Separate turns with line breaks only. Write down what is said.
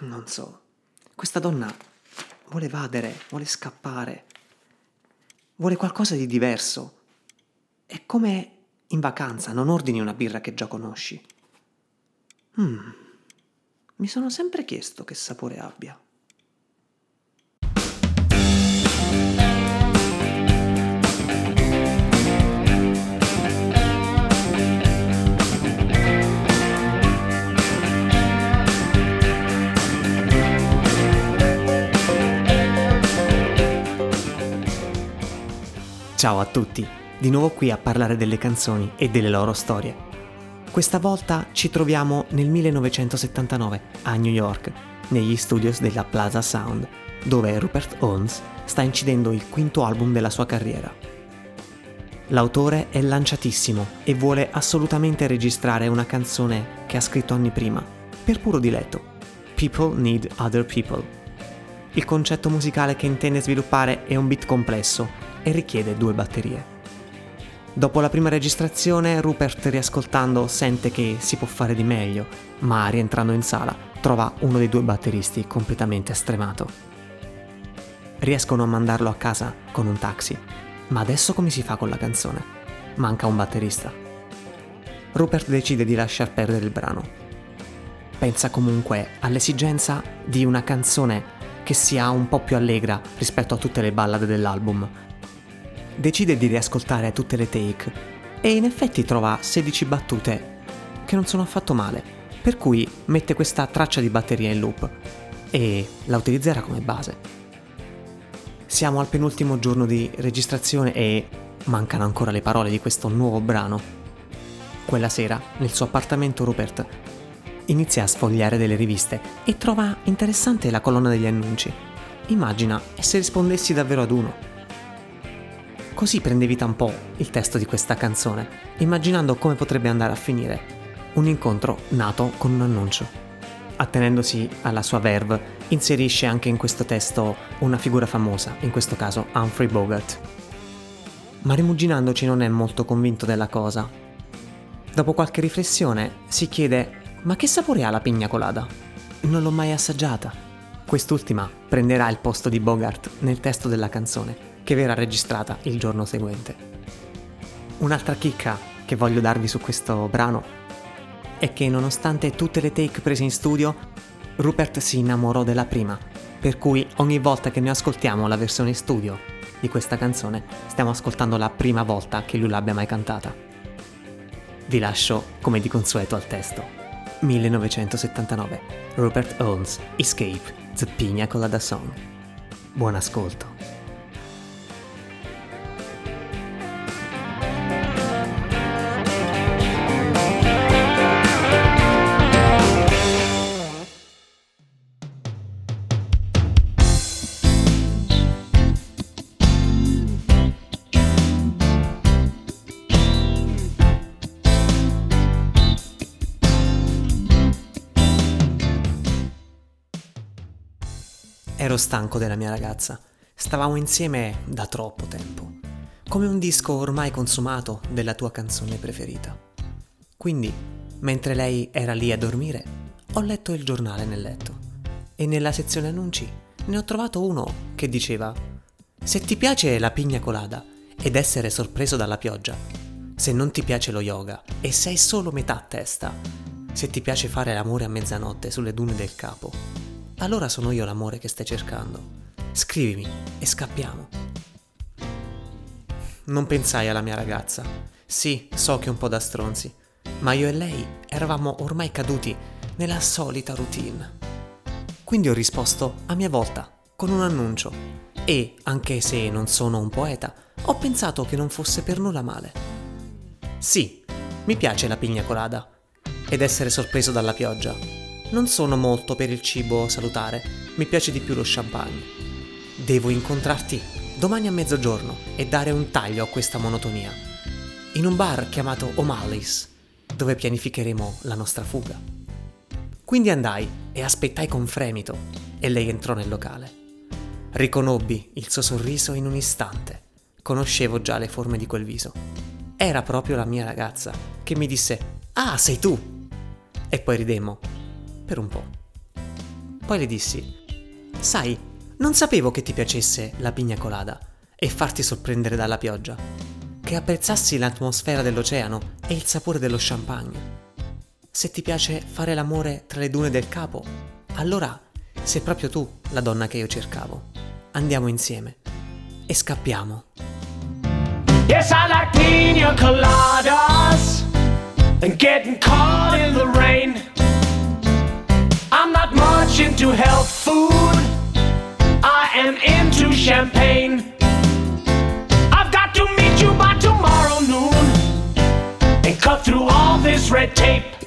Non so. Questa donna vuole evadere, vuole scappare. Vuole qualcosa di diverso. È come in vacanza, non ordini una birra che già conosci. Mm. Mi sono sempre chiesto che sapore abbia. Ciao a tutti, di nuovo qui a parlare delle canzoni e delle loro storie. Questa volta ci troviamo nel 1979 a New York, negli studios della Plaza Sound, dove Rupert Owens sta incidendo il quinto album della sua carriera. L'autore è lanciatissimo e vuole assolutamente registrare una canzone che ha scritto anni prima, per puro diletto. People Need Other People. Il concetto musicale che intende sviluppare è un beat complesso e richiede due batterie. Dopo la prima registrazione, Rupert riascoltando sente che si può fare di meglio, ma rientrando in sala trova uno dei due batteristi completamente stremato. Riescono a mandarlo a casa con un taxi, ma adesso come si fa con la canzone? Manca un batterista. Rupert decide di lasciar perdere il brano. Pensa comunque all'esigenza di una canzone che sia un po' più allegra rispetto a tutte le ballade dell'album, decide di riascoltare tutte le take e in effetti trova 16 battute che non sono affatto male, per cui mette questa traccia di batteria in loop e la utilizzerà come base. Siamo al penultimo giorno di registrazione e mancano ancora le parole di questo nuovo brano. Quella sera, nel suo appartamento, Rupert inizia a sfogliare delle riviste e trova interessante la colonna degli annunci. Immagina e se rispondessi davvero ad uno. Così prende vita un po' il testo di questa canzone, immaginando come potrebbe andare a finire. Un incontro nato con un annuncio. Attenendosi alla sua verve, inserisce anche in questo testo una figura famosa, in questo caso Humphrey Bogart. Ma rimuginandoci non è molto convinto della cosa. Dopo qualche riflessione si chiede ma che sapore ha la pigna colada? Non l'ho mai assaggiata. Quest'ultima prenderà il posto di Bogart nel testo della canzone che verrà registrata il giorno seguente. Un'altra chicca che voglio darvi su questo brano è che nonostante tutte le take prese in studio, Rupert si innamorò della prima, per cui ogni volta che noi ascoltiamo la versione studio di questa canzone stiamo ascoltando la prima volta che lui l'abbia mai cantata. Vi lascio, come di consueto, al testo. 1979 Rupert Owens Escape The Pina Colada Song. Buon ascolto. Ero stanco della mia ragazza. Stavamo insieme da troppo tempo. Come un disco ormai consumato della tua canzone preferita. Quindi, mentre lei era lì a dormire, ho letto il giornale nel letto. E nella sezione annunci ne ho trovato uno che diceva: Se ti piace la pigna colada ed essere sorpreso dalla pioggia, se non ti piace lo yoga e sei solo metà testa, se ti piace fare l'amore a mezzanotte sulle dune del capo, allora sono io l'amore che stai cercando. Scrivimi e scappiamo. Non pensai alla mia ragazza. Sì, so che è un po' da stronzi, ma io e lei eravamo ormai caduti nella solita routine. Quindi ho risposto a mia volta con un annuncio e, anche se non sono un poeta, ho pensato che non fosse per nulla male. Sì, mi piace la pigna colada ed essere sorpreso dalla pioggia, non sono molto per il cibo salutare, mi piace di più lo champagne. Devo incontrarti domani a mezzogiorno e dare un taglio a questa monotonia. In un bar chiamato O'Malley's, dove pianificheremo la nostra fuga. Quindi andai e aspettai con fremito e lei entrò nel locale. Riconobbi il suo sorriso in un istante. Conoscevo già le forme di quel viso. Era proprio la mia ragazza che mi disse: Ah, sei tu! E poi ridemmo per un po'. Poi le dissi, sai, non sapevo che ti piacesse la pigna colada e farti sorprendere dalla pioggia, che apprezzassi l'atmosfera dell'oceano e il sapore dello champagne. Se ti piace fare l'amore tra le dune del capo, allora sei proprio tu la donna che io cercavo. Andiamo insieme e scappiamo.
Yes, I like pina coladas and getting caught into health food. I am into champagne. I've got to meet you by tomorrow noon and cut through all this red tape.